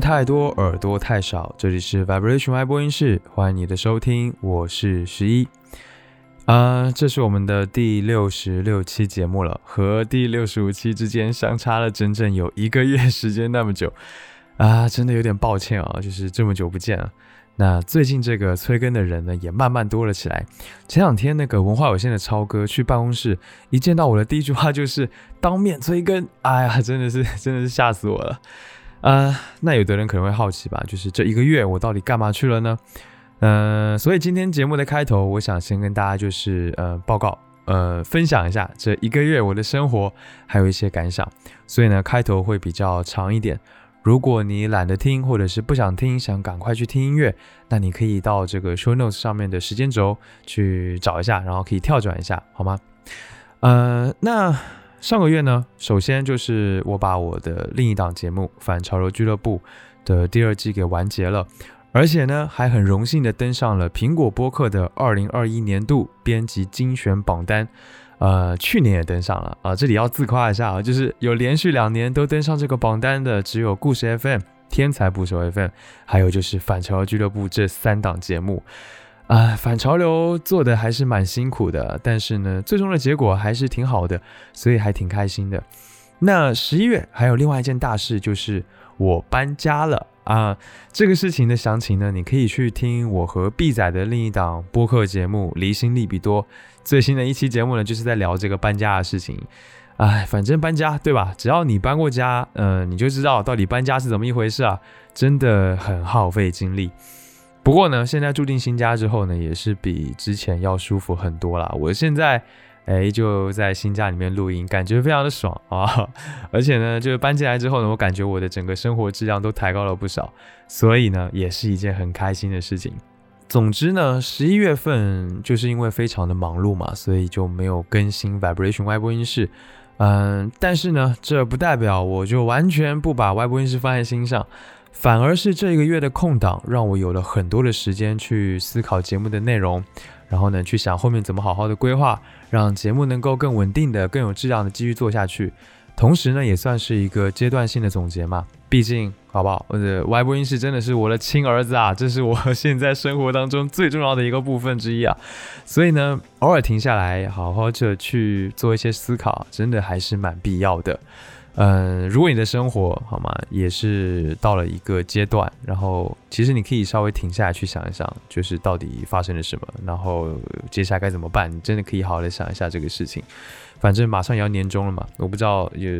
太多，耳朵太少。这里是 Vibration Y 播音室，欢迎你的收听，我是十一。啊，这是我们的第六十六期节目了，和第六十五期之间相差了整整有一个月时间，那么久 啊，真的有点抱歉啊，就是这么久不见了。那最近这个催更的人呢，也慢慢多了起来。前两天那个文化有限的超哥去办公室，一见到我的第一句话就是当面催更，哎呀，真的是真的是吓死我了。呃，那有的人可能会好奇吧，就是这一个月我到底干嘛去了呢？嗯，所以今天节目的开头，我想先跟大家就是呃报告，呃分享一下这一个月我的生活，还有一些感想。所以呢，开头会比较长一点。如果你懒得听，或者是不想听，想赶快去听音乐，那你可以到这个 show notes 上面的时间轴去找一下，然后可以跳转一下，好吗？呃，那。上个月呢，首先就是我把我的另一档节目《反潮流俱乐部》的第二季给完结了，而且呢，还很荣幸的登上了苹果播客的二零二一年度编辑精选榜单。呃，去年也登上了啊，这里要自夸一下啊，就是有连续两年都登上这个榜单的，只有故事 FM、天才捕手 FM，还有就是反潮流俱乐部这三档节目。啊，反潮流做的还是蛮辛苦的，但是呢，最终的结果还是挺好的，所以还挺开心的。那十一月还有另外一件大事，就是我搬家了啊。这个事情的详情呢，你可以去听我和 B 仔的另一档播客节目《离心利比多》最新的一期节目呢，就是在聊这个搬家的事情。哎，反正搬家对吧？只要你搬过家，嗯，你就知道到底搬家是怎么一回事啊，真的很耗费精力。不过呢，现在住进新家之后呢，也是比之前要舒服很多啦。我现在哎就在新家里面录音，感觉非常的爽啊！而且呢，就是搬进来之后呢，我感觉我的整个生活质量都抬高了不少，所以呢，也是一件很开心的事情。总之呢，十一月份就是因为非常的忙碌嘛，所以就没有更新 Vibration 外播音室。嗯，但是呢，这不代表我就完全不把外播音室放在心上。反而是这个月的空档，让我有了很多的时间去思考节目的内容，然后呢，去想后面怎么好好的规划，让节目能够更稳定的、更有质量的继续做下去。同时呢，也算是一个阶段性的总结嘛。毕竟，好不好？我的 Y 播音室真的是我的亲儿子啊，这是我现在生活当中最重要的一个部分之一啊。所以呢，偶尔停下来，好好的去做一些思考，真的还是蛮必要的。嗯，如果你的生活好吗，也是到了一个阶段，然后其实你可以稍微停下来去想一想，就是到底发生了什么，然后接下来该怎么办？你真的可以好好的想一下这个事情。反正马上也要年终了嘛，我不知道有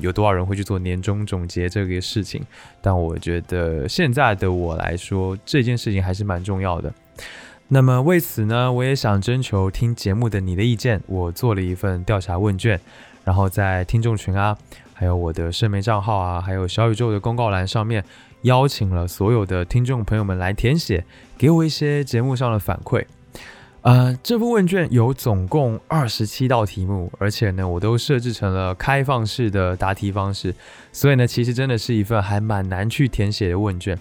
有多少人会去做年终总结这个事情，但我觉得现在的我来说，这件事情还是蛮重要的。那么为此呢，我也想征求听节目的你的意见，我做了一份调查问卷，然后在听众群啊。还有我的社媒账号啊，还有小宇宙的公告栏上面，邀请了所有的听众朋友们来填写，给我一些节目上的反馈。呃，这份问卷有总共二十七道题目，而且呢，我都设置成了开放式的答题方式，所以呢，其实真的是一份还蛮难去填写的问卷。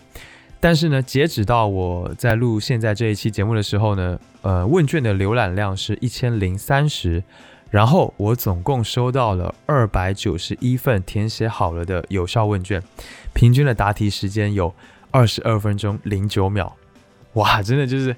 但是呢，截止到我在录现在这一期节目的时候呢，呃，问卷的浏览量是一千零三十。然后我总共收到了二百九十一份填写好了的有效问卷，平均的答题时间有二十二分钟零九秒。哇，真的就是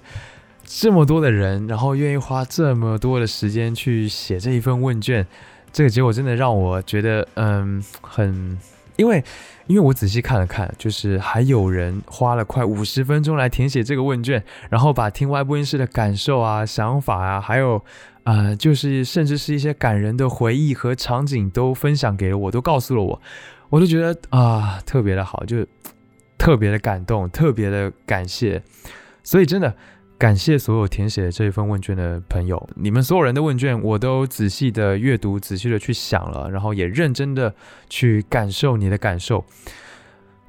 这么多的人，然后愿意花这么多的时间去写这一份问卷，这个结果真的让我觉得，嗯，很，因为因为我仔细看了看，就是还有人花了快五十分钟来填写这个问卷，然后把听外播音室的感受啊、想法啊，还有。啊，就是甚至是一些感人的回忆和场景都分享给了我，都告诉了我，我都觉得啊特别的好，就特别的感动，特别的感谢。所以真的感谢所有填写这一份问卷的朋友，你们所有人的问卷我都仔细的阅读，仔细的去想了，然后也认真的去感受你的感受。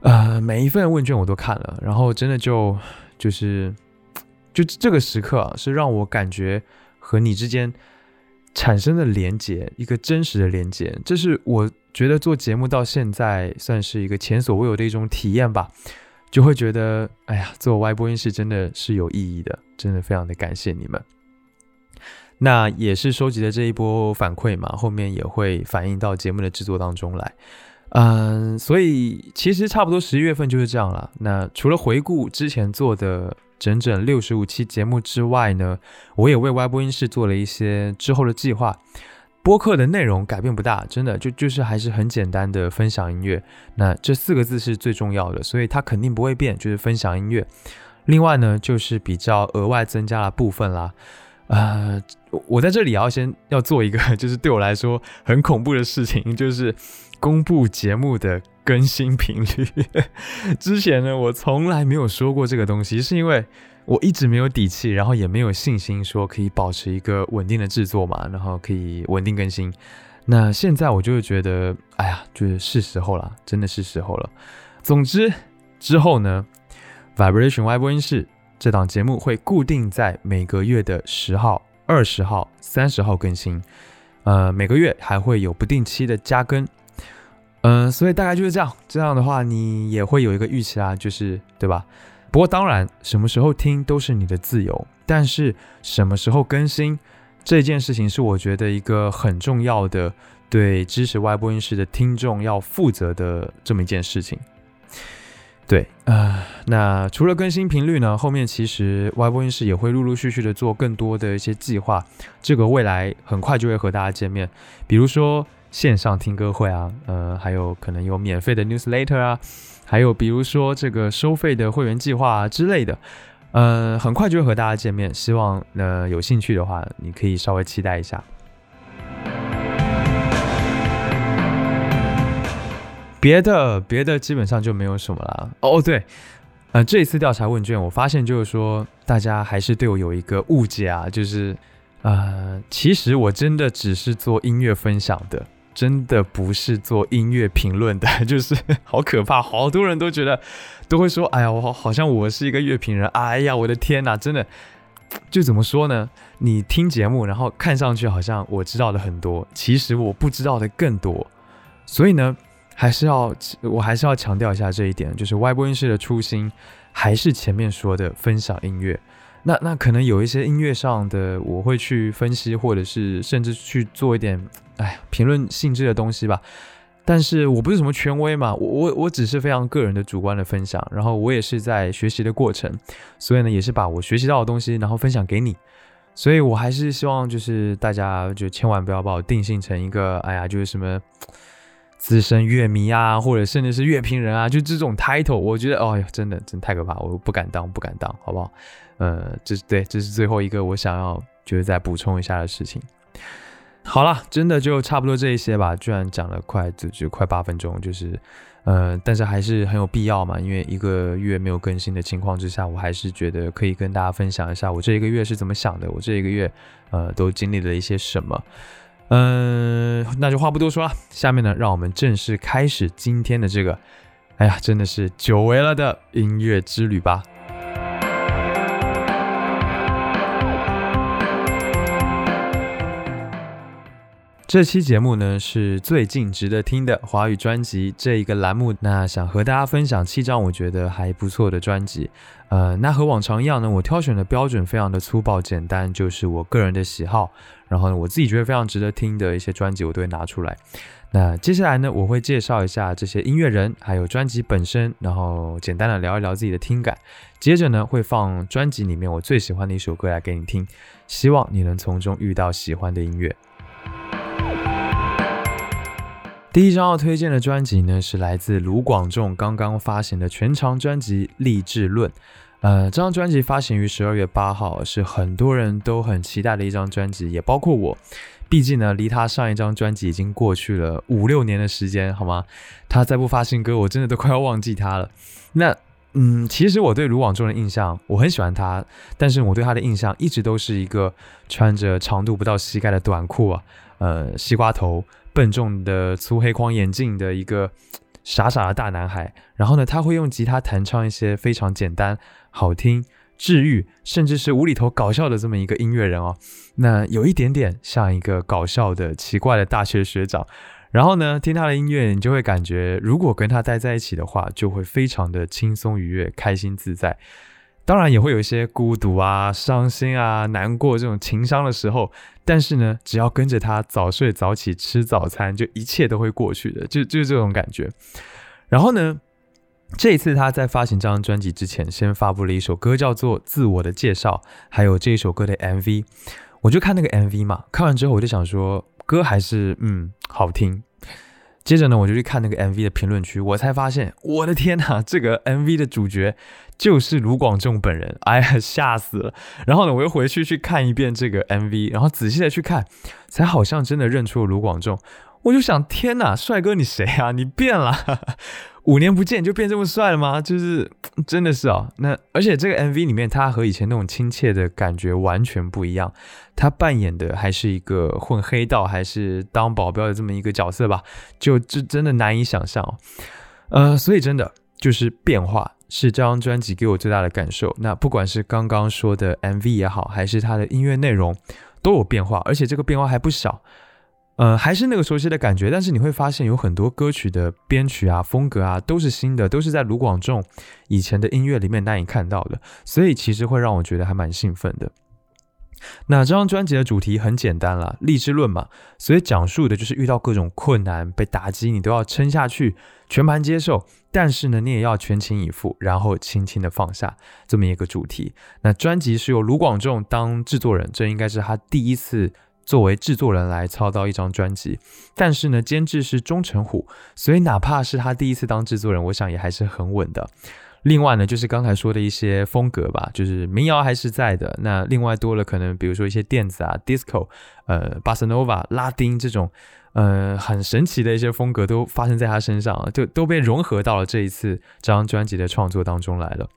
呃，每一份问卷我都看了，然后真的就就是就这个时刻，是让我感觉。和你之间产生的连接，一个真实的连接，这是我觉得做节目到现在算是一个前所未有的一种体验吧。就会觉得，哎呀，做 Y 播音室真的是有意义的，真的非常的感谢你们。那也是收集的这一波反馈嘛，后面也会反映到节目的制作当中来。嗯，所以其实差不多十一月份就是这样了。那除了回顾之前做的整整六十五期节目之外呢，我也为 Y 播音室做了一些之后的计划。播客的内容改变不大，真的就就是还是很简单的分享音乐。那这四个字是最重要的，所以它肯定不会变，就是分享音乐。另外呢，就是比较额外增加了部分啦。呃，我在这里要先要做一个，就是对我来说很恐怖的事情，就是公布节目的更新频率。之前呢，我从来没有说过这个东西，是因为我一直没有底气，然后也没有信心说可以保持一个稳定的制作嘛，然后可以稳定更新。那现在我就会觉得，哎呀，就是是时候了，真的是时候了。总之之后呢，Vibration Y 播音室。这档节目会固定在每个月的十号、二十号、三十号更新，呃，每个月还会有不定期的加更，嗯，所以大概就是这样。这样的话，你也会有一个预期啊，就是对吧？不过当然，什么时候听都是你的自由，但是什么时候更新这件事情，是我觉得一个很重要的，对支持外播音室的听众要负责的这么一件事情。对，呃，那除了更新频率呢，后面其实 Y 播音室也会陆陆续续的做更多的一些计划，这个未来很快就会和大家见面，比如说线上听歌会啊，呃，还有可能有免费的 newsletter 啊，还有比如说这个收费的会员计划啊之类的，呃，很快就会和大家见面，希望呃有兴趣的话，你可以稍微期待一下。别的别的基本上就没有什么了哦。对，呃，这一次调查问卷，我发现就是说，大家还是对我有一个误解啊，就是呃，其实我真的只是做音乐分享的，真的不是做音乐评论的，就是好可怕，好多人都觉得都会说，哎呀，我好好像我是一个乐评人，哎呀，我的天哪，真的，就怎么说呢？你听节目，然后看上去好像我知道的很多，其实我不知道的更多，所以呢。还是要，我还是要强调一下这一点，就是外播音室的初心还是前面说的分享音乐。那那可能有一些音乐上的，我会去分析，或者是甚至去做一点，哎，评论性质的东西吧。但是我不是什么权威嘛，我我我只是非常个人的主观的分享，然后我也是在学习的过程，所以呢，也是把我学习到的东西，然后分享给你。所以我还是希望，就是大家就千万不要把我定性成一个，哎呀，就是什么。资深乐迷啊，或者甚至是乐评人啊，就这种 title，我觉得，哦哟，真的，真太可怕，我不敢当，不敢当，好不好？呃，这是对，这是最后一个我想要就是再补充一下的事情。好了，真的就差不多这一些吧，居然讲了快就就快八分钟，就是，呃，但是还是很有必要嘛，因为一个月没有更新的情况之下，我还是觉得可以跟大家分享一下我这一个月是怎么想的，我这一个月呃都经历了一些什么。嗯，那就话不多说了，下面呢，让我们正式开始今天的这个，哎呀，真的是久违了的音乐之旅吧。这期节目呢是最近值得听的华语专辑这一个栏目，那想和大家分享七张我觉得还不错的专辑。呃，那和往常一样呢，我挑选的标准非常的粗暴简单，就是我个人的喜好。然后呢，我自己觉得非常值得听的一些专辑，我都会拿出来。那接下来呢，我会介绍一下这些音乐人，还有专辑本身，然后简单的聊一聊自己的听感。接着呢，会放专辑里面我最喜欢的一首歌来给你听，希望你能从中遇到喜欢的音乐。第一张要推荐的专辑呢，是来自卢广仲刚刚发行的全长专辑《励志论》。呃，这张专辑发行于十二月八号，是很多人都很期待的一张专辑，也包括我。毕竟呢，离他上一张专辑已经过去了五六年的时间，好吗？他再不发新歌，我真的都快要忘记他了。那，嗯，其实我对卢广仲的印象，我很喜欢他，但是我对他的印象一直都是一个穿着长度不到膝盖的短裤啊，呃，西瓜头。笨重的粗黑框眼镜的一个傻傻的大男孩，然后呢，他会用吉他弹唱一些非常简单、好听、治愈，甚至是无厘头搞笑的这么一个音乐人哦。那有一点点像一个搞笑的奇怪的大学学长。然后呢，听他的音乐，你就会感觉，如果跟他待在一起的话，就会非常的轻松愉悦、开心自在。当然也会有一些孤独啊、伤心啊、难过这种情伤的时候，但是呢，只要跟着他早睡早起吃早餐，就一切都会过去的，就就是这种感觉。然后呢，这一次他在发行这张专辑之前，先发布了一首歌，叫做《自我的介绍》，还有这一首歌的 MV。我就看那个 MV 嘛，看完之后我就想说，歌还是嗯好听。接着呢，我就去看那个 MV 的评论区，我才发现，我的天呐，这个 MV 的主角就是卢广仲本人，哎呀，吓死了！然后呢，我又回去去看一遍这个 MV，然后仔细的去看，才好像真的认出了卢广仲。我就想，天呐，帅哥你谁啊？你变了，五年不见就变这么帅了吗？就是真的是哦。那而且这个 MV 里面，他和以前那种亲切的感觉完全不一样。他扮演的还是一个混黑道，还是当保镖的这么一个角色吧？就这真的难以想象。呃，所以真的就是变化是这张专辑给我最大的感受。那不管是刚刚说的 MV 也好，还是他的音乐内容，都有变化，而且这个变化还不小。呃，还是那个熟悉的感觉，但是你会发现有很多歌曲的编曲啊、风格啊都是新的，都是在卢广仲以前的音乐里面难以看到的，所以其实会让我觉得还蛮兴奋的。那这张专辑的主题很简单了，励志论嘛，所以讲述的就是遇到各种困难、被打击，你都要撑下去，全盘接受，但是呢，你也要全情以赴，然后轻轻的放下，这么一个主题。那专辑是由卢广仲当制作人，这应该是他第一次。作为制作人来操刀一张专辑，但是呢，监制是钟成虎，所以哪怕是他第一次当制作人，我想也还是很稳的。另外呢，就是刚才说的一些风格吧，就是民谣还是在的。那另外多了可能，比如说一些电子啊、disco、呃、巴塞诺瓦、拉丁这种，呃，很神奇的一些风格都发生在他身上，就都被融合到了这一次这张专辑的创作当中来了。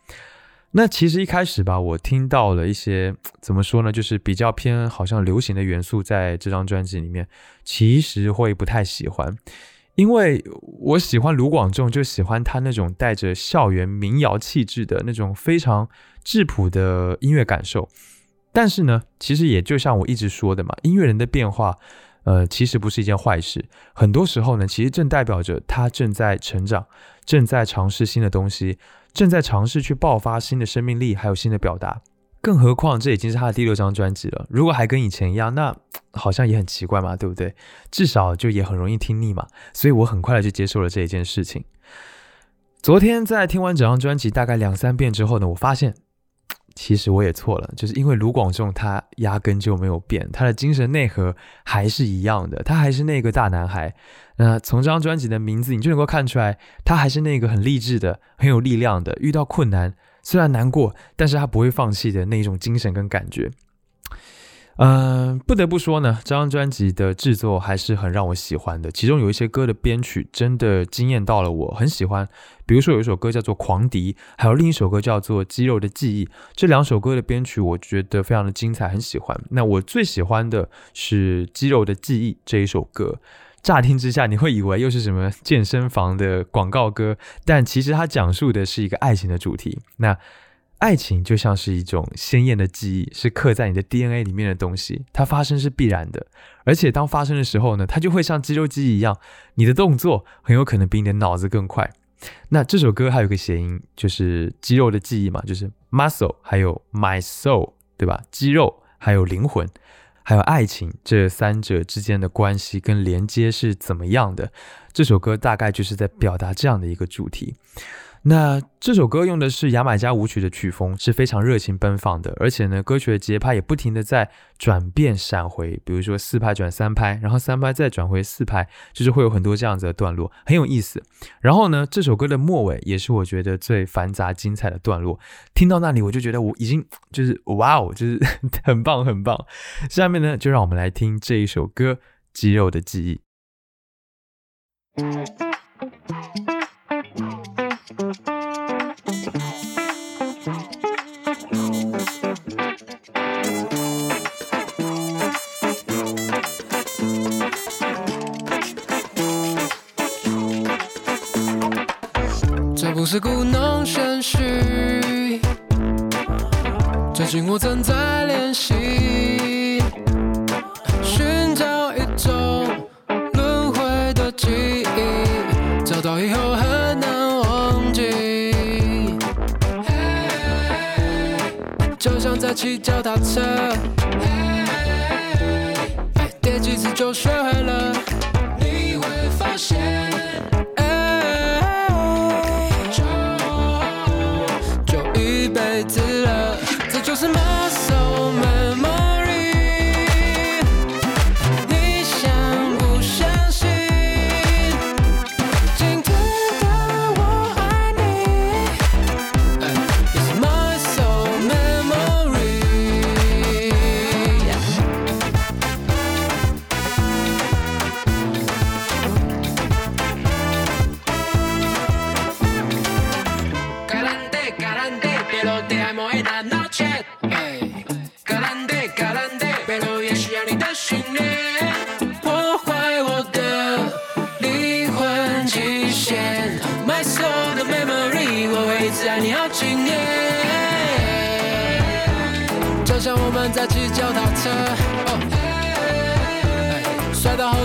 那其实一开始吧，我听到了一些怎么说呢，就是比较偏好像流行的元素在这张专辑里面，其实会不太喜欢，因为我喜欢卢广仲，就喜欢他那种带着校园民谣气质的那种非常质朴的音乐感受。但是呢，其实也就像我一直说的嘛，音乐人的变化，呃，其实不是一件坏事，很多时候呢，其实正代表着他正在成长，正在尝试新的东西。正在尝试去爆发新的生命力，还有新的表达。更何况这已经是他的第六张专辑了。如果还跟以前一样，那 好像也很奇怪嘛，对不对？至少就也很容易听腻嘛。所以我很快的就接受了这一件事情。昨天在听完整张专辑大概两三遍之后呢，我发现。其实我也错了，就是因为卢广仲他压根就没有变，他的精神内核还是一样的，他还是那个大男孩。那从这张专辑的名字，你就能够看出来，他还是那个很励志的、很有力量的，遇到困难虽然难过，但是他不会放弃的那一种精神跟感觉。嗯，不得不说呢，这张专辑的制作还是很让我喜欢的。其中有一些歌的编曲真的惊艳到了我，很喜欢。比如说有一首歌叫做《狂迪》，还有另一首歌叫做《肌肉的记忆》。这两首歌的编曲我觉得非常的精彩，很喜欢。那我最喜欢的是《肌肉的记忆》这一首歌。乍听之下，你会以为又是什么健身房的广告歌，但其实它讲述的是一个爱情的主题。那爱情就像是一种鲜艳的记忆，是刻在你的 DNA 里面的东西。它发生是必然的，而且当发生的时候呢，它就会像肌肉记忆一样，你的动作很有可能比你的脑子更快。那这首歌还有个谐音，就是肌肉的记忆嘛，就是 muscle，还有 my soul，对吧？肌肉还有灵魂，还有爱情，这三者之间的关系跟连接是怎么样的？这首歌大概就是在表达这样的一个主题。那这首歌用的是牙买加舞曲的曲风，是非常热情奔放的，而且呢，歌曲的节拍也不停的在转变闪回，比如说四拍转三拍，然后三拍再转回四拍，就是会有很多这样子的段落，很有意思。然后呢，这首歌的末尾也是我觉得最繁杂精彩的段落，听到那里我就觉得我已经就是哇哦，就是 很棒很棒。下面呢，就让我们来听这一首歌《肌肉的记忆》。是故弄玄虚，最近我正在练习，寻找一种轮回的记忆，找到以后很难忘记。就像在骑脚踏车，跌几次就学会了。你会发现，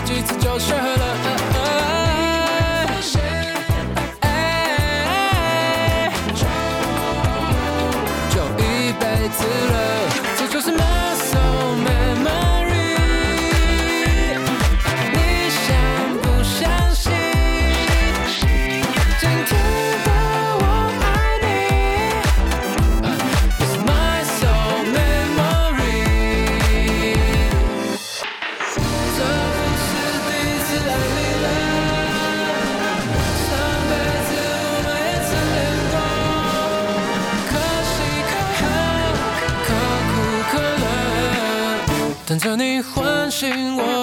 几次就学会了。唤醒我。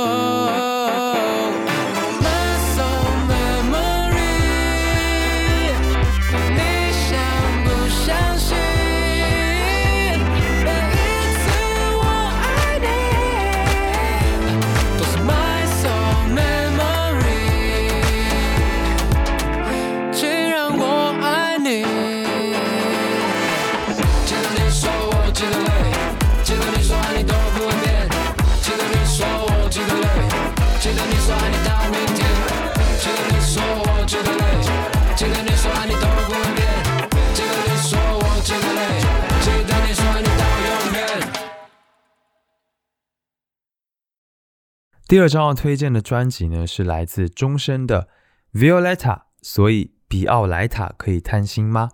第二张要推荐的专辑呢，是来自钟声的《Violeta》，所以比奥莱塔可以贪心吗？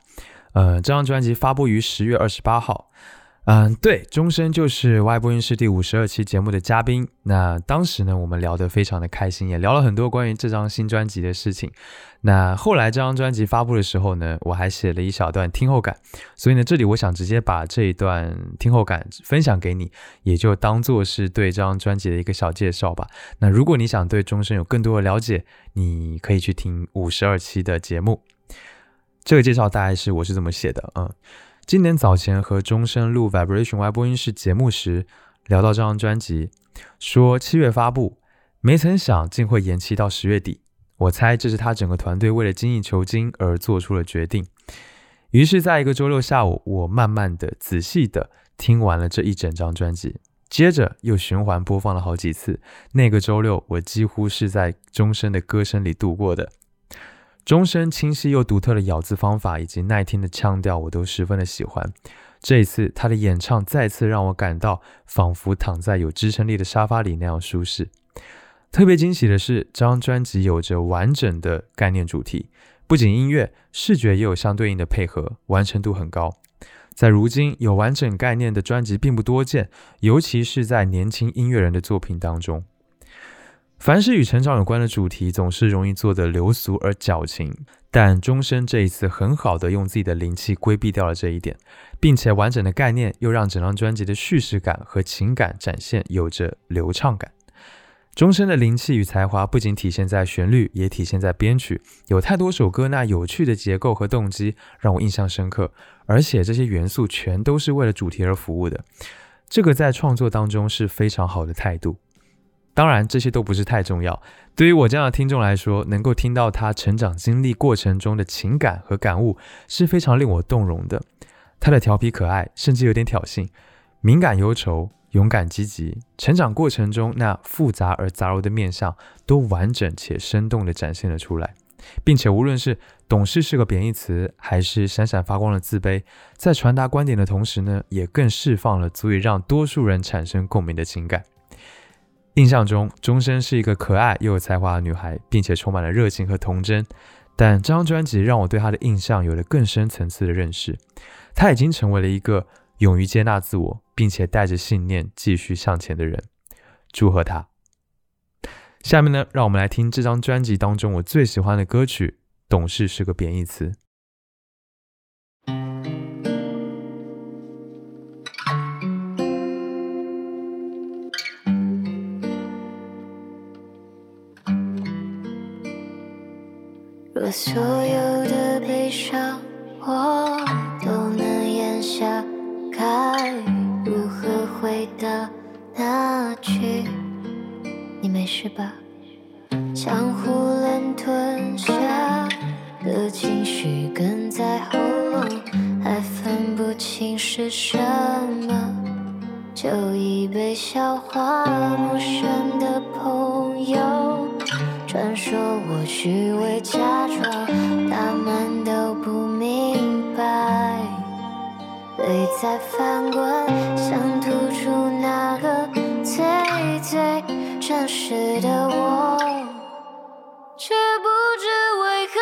呃，这张专辑发布于十月二十八号。嗯，对，钟声就是外播音室第五十二期节目的嘉宾。那当时呢，我们聊得非常的开心，也聊了很多关于这张新专辑的事情。那后来这张专辑发布的时候呢，我还写了一小段听后感，所以呢，这里我想直接把这一段听后感分享给你，也就当做是对这张专辑的一个小介绍吧。那如果你想对钟声有更多的了解，你可以去听五十二期的节目。这个介绍大概是我是这么写的，嗯。今年早前和钟声录 Vibration Y 播音室节目时，聊到这张专辑，说七月发布，没曾想竟会延期到十月底。我猜这是他整个团队为了精益求精而做出了决定。于是，在一个周六下午，我慢慢的、仔细的听完了这一整张专辑，接着又循环播放了好几次。那个周六，我几乎是在钟声的歌声里度过的。钟声清晰又独特的咬字方法以及耐听的腔调，我都十分的喜欢。这一次，他的演唱再次让我感到仿佛躺在有支撑力的沙发里那样舒适。特别惊喜的是，这张专辑有着完整的概念主题，不仅音乐，视觉也有相对应的配合，完成度很高。在如今有完整概念的专辑并不多见，尤其是在年轻音乐人的作品当中。凡是与成长有关的主题，总是容易做得流俗而矫情。但钟声这一次很好的用自己的灵气规避掉了这一点，并且完整的概念又让整张专辑的叙事感和情感展现有着流畅感。钟声的灵气与才华不仅体现在旋律，也体现在编曲。有太多首歌那有趣的结构和动机让我印象深刻，而且这些元素全都是为了主题而服务的。这个在创作当中是非常好的态度。当然，这些都不是太重要。对于我这样的听众来说，能够听到他成长经历过程中的情感和感悟，是非常令我动容的。他的调皮可爱，甚至有点挑衅；敏感忧愁，勇敢积极，成长过程中那复杂而杂糅的面相，都完整且生动地展现了出来。并且无论是懂事是个贬义词，还是闪闪发光的自卑，在传达观点的同时呢，也更释放了足以让多数人产生共鸣的情感。印象中，钟声是一个可爱又有才华的女孩，并且充满了热情和童真。但这张专辑让我对她的印象有了更深层次的认识。她已经成为了一个勇于接纳自我，并且带着信念继续向前的人。祝贺她！下面呢，让我们来听这张专辑当中我最喜欢的歌曲。懂事是个贬义词。若所有的悲伤我都能咽下，该如何回答那句“你没事吧”？江湖乱吞下的情绪哽在喉咙，还分不清是什么，就已被消化。陌生的朋友，传说我虚伪假装，他们都不明白，泪在翻滚，想吐出那个最最真实的我。却不知为何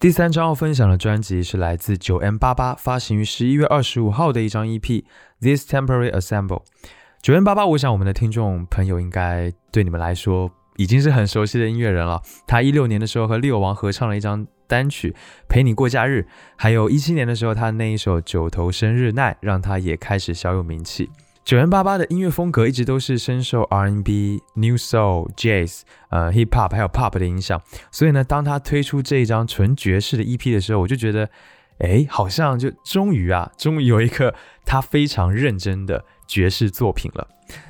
第三张要分享的专辑是来自九 M 八八，发行于十一月二十五号的一张 EP《This Temporary Assemble》。九 M 八八，我想我们的听众朋友应该对你们来说已经是很熟悉的音乐人了。他一六年的时候和六王合唱了一张单曲《陪你过假日》，还有一七年的时候他那一首《九头生日奈》，让他也开始小有名气。九零八八的音乐风格一直都是深受 R&B、New Soul、Jazz、呃 Hip Hop 还有 Pop 的影响，所以呢，当他推出这一张纯爵士的 EP 的时候，我就觉得，哎，好像就终于啊，终于有一个他非常认真的爵士作品了。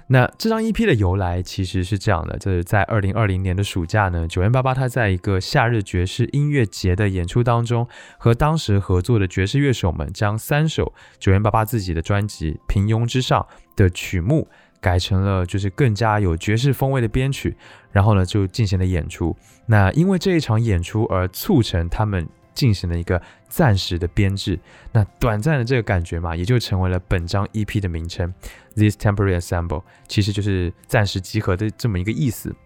那这张 EP 的由来其实是这样的，就是在二零二零年的暑假呢，九零八八他在一个夏日爵士音乐节的演出当中，和当时合作的爵士乐手们将三首九零八八自己的专辑《平庸之上》的曲目改成了就是更加有爵士风味的编曲，然后呢就进行了演出。那因为这一场演出而促成他们。进行了一个暂时的编制，那短暂的这个感觉嘛，也就成为了本张 EP 的名称。This temporary assemble 其实就是暂时集合的这么一个意思。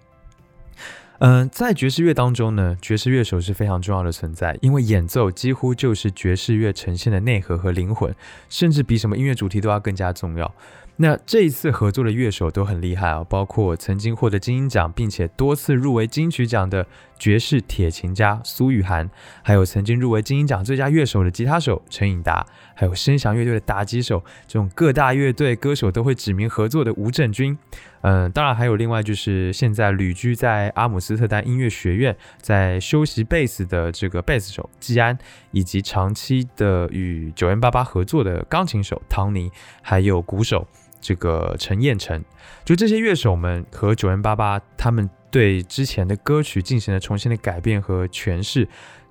嗯，在爵士乐当中呢，爵士乐手是非常重要的存在，因为演奏几乎就是爵士乐呈现的内核和灵魂，甚至比什么音乐主题都要更加重要。那这一次合作的乐手都很厉害啊，包括曾经获得金鹰奖并且多次入围金曲奖的爵士铁琴家苏雨涵，还有曾经入围金鹰奖最佳乐手的吉他手陈颖达，还有声响乐队的打击手，这种各大乐队歌手都会指名合作的吴正军。嗯，当然还有另外就是现在旅居在阿姆斯特丹音乐学院在修习贝斯的这个贝斯手季安，以及长期的与九 N 八八合作的钢琴手汤尼，还有鼓手。这个陈彦成，就这些乐手们和九零八八，他们对之前的歌曲进行了重新的改变和诠释，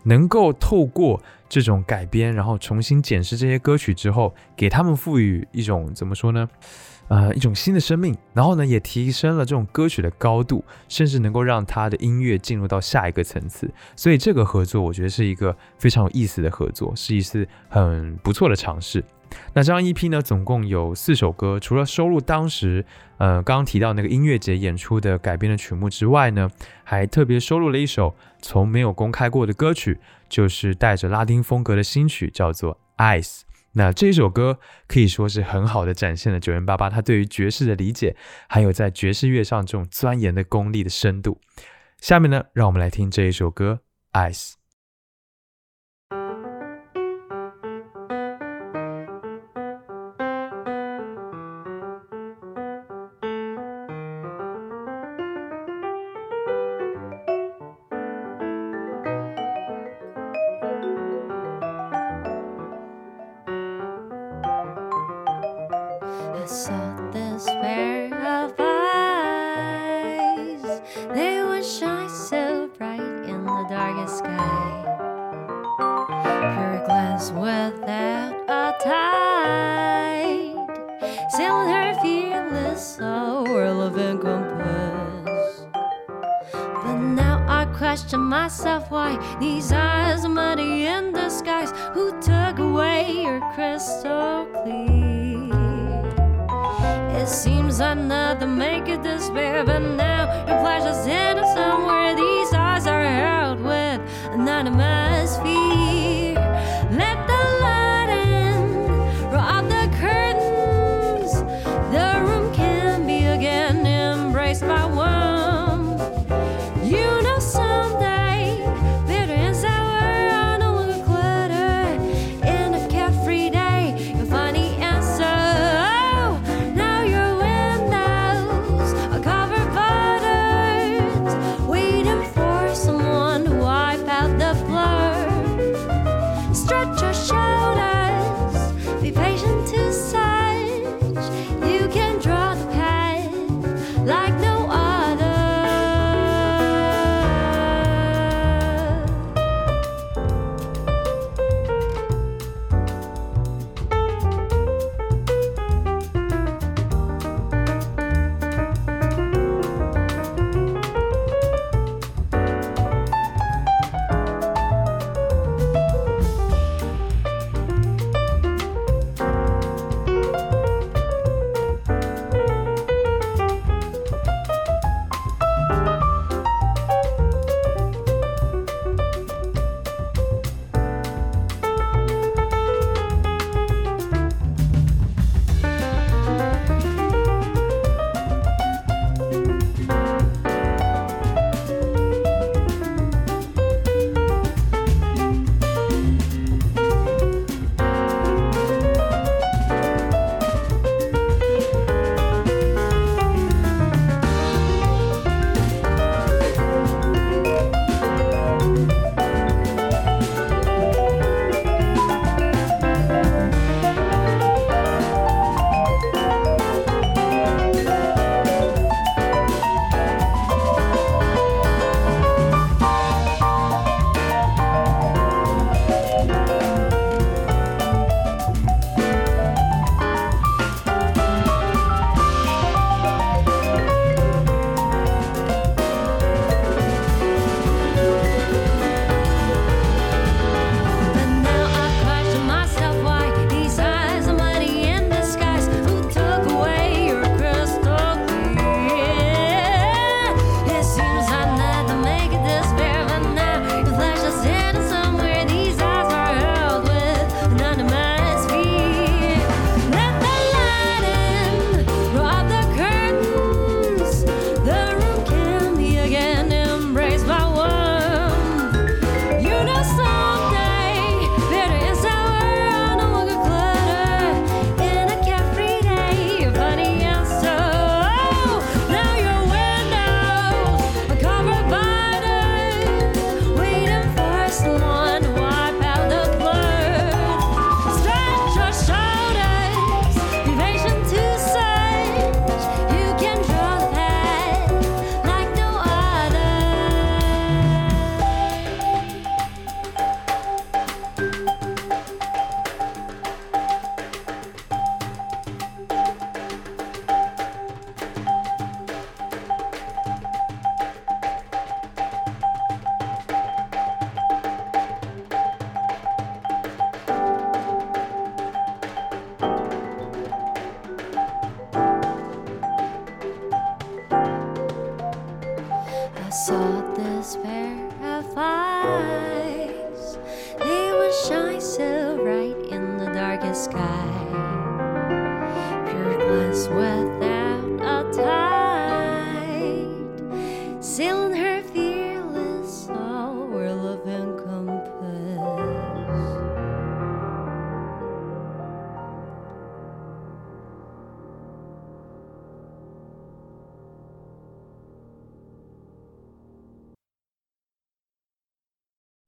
能够透过这种改编，然后重新检视这些歌曲之后，给他们赋予一种怎么说呢？呃，一种新的生命，然后呢，也提升了这种歌曲的高度，甚至能够让他的音乐进入到下一个层次。所以这个合作，我觉得是一个非常有意思的合作，是一次很不错的尝试。那这张 EP 呢，总共有四首歌，除了收录当时，呃，刚刚提到那个音乐节演出的改编的曲目之外呢，还特别收录了一首从没有公开过的歌曲，就是带着拉丁风格的新曲，叫做《Ice》。那这首歌可以说是很好的展现了九零八八他对于爵士的理解，还有在爵士乐上这种钻研的功力的深度。下面呢，让我们来听这一首歌《Ice》。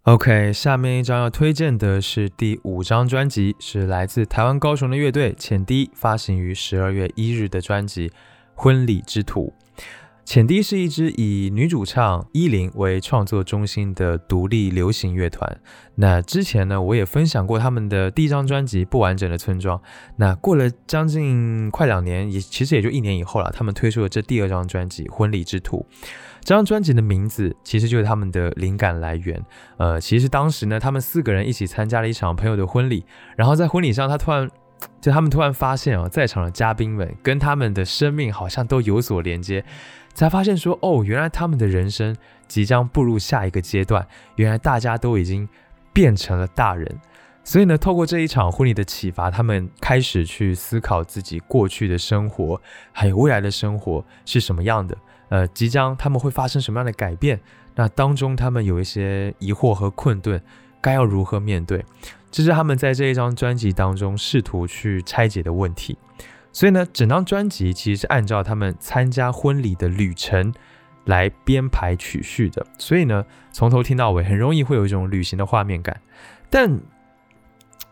OK，下面一张要推荐的是第五张专辑，是来自台湾高雄的乐队浅低发行于十二月一日的专辑《婚礼之土》。浅低是一支以女主唱依林为创作中心的独立流行乐团。那之前呢，我也分享过他们的第一张专辑《不完整的村庄》。那过了将近快两年，也其实也就一年以后了，他们推出了这第二张专辑《婚礼之土》。这张专辑的名字其实就是他们的灵感来源。呃，其实当时呢，他们四个人一起参加了一场朋友的婚礼，然后在婚礼上，他突然就他们突然发现哦，在场的嘉宾们跟他们的生命好像都有所连接，才发现说哦，原来他们的人生即将步入下一个阶段，原来大家都已经变成了大人。所以呢，透过这一场婚礼的启发，他们开始去思考自己过去的生活，还有未来的生活是什么样的。呃，即将他们会发生什么样的改变？那当中他们有一些疑惑和困顿，该要如何面对？这是他们在这一张专辑当中试图去拆解的问题。所以呢，整张专辑其实是按照他们参加婚礼的旅程来编排曲序的。所以呢，从头听到尾，很容易会有一种旅行的画面感。但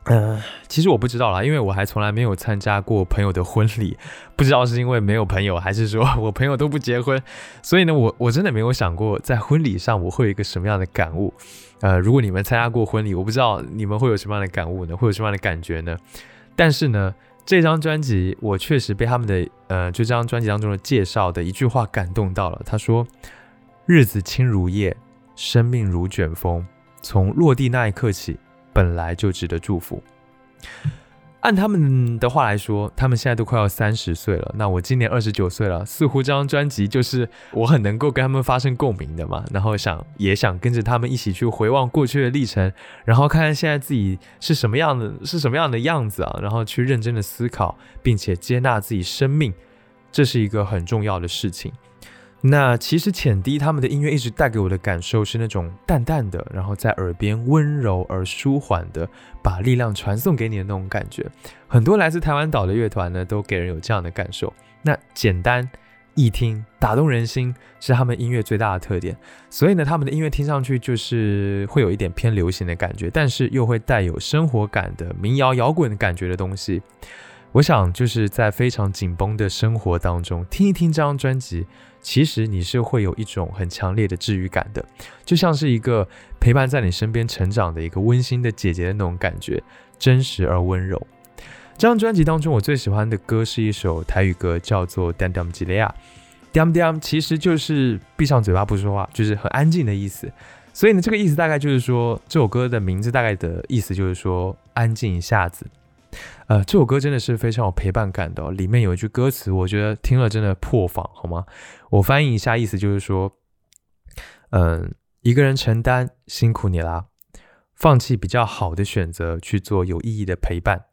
呃，其实我不知道啦，因为我还从来没有参加过朋友的婚礼，不知道是因为没有朋友，还是说 我朋友都不结婚，所以呢，我我真的没有想过在婚礼上我会有一个什么样的感悟。呃，如果你们参加过婚礼，我不知道你们会有什么样的感悟呢？会有什么样的感觉呢？但是呢，这张专辑我确实被他们的呃，就这张专辑当中的介绍的一句话感动到了。他说：“日子轻如叶，生命如卷风，从落地那一刻起。”本来就值得祝福。按他们的话来说，他们现在都快要三十岁了。那我今年二十九岁了，似乎这张专辑就是我很能够跟他们发生共鸣的嘛。然后想也想跟着他们一起去回望过去的历程，然后看看现在自己是什么样的，是什么样的样子啊。然后去认真的思考，并且接纳自己生命，这是一个很重要的事情。那其实浅滴他们的音乐一直带给我的感受是那种淡淡的，然后在耳边温柔而舒缓的，把力量传送给你的那种感觉。很多来自台湾岛的乐团呢，都给人有这样的感受。那简单易听、打动人心是他们音乐最大的特点。所以呢，他们的音乐听上去就是会有一点偏流行的感觉，但是又会带有生活感的民谣摇滚的感觉的东西。我想就是在非常紧绷的生活当中听一听这张专辑。其实你是会有一种很强烈的治愈感的，就像是一个陪伴在你身边成长的一个温馨的姐姐的那种感觉，真实而温柔。这张专辑当中，我最喜欢的歌是一首台语歌，叫做《Dam Dam 吉雷亚》。Dam Dam 其实就是闭上嘴巴不说话，就是很安静的意思。所以呢，这个意思大概就是说，这首歌的名字大概的意思就是说，安静一下子。呃，这首歌真的是非常有陪伴感的。里面有一句歌词，我觉得听了真的破防，好吗？我翻译一下，意思就是说，嗯，一个人承担，辛苦你啦，放弃比较好的选择，去做有意义的陪伴。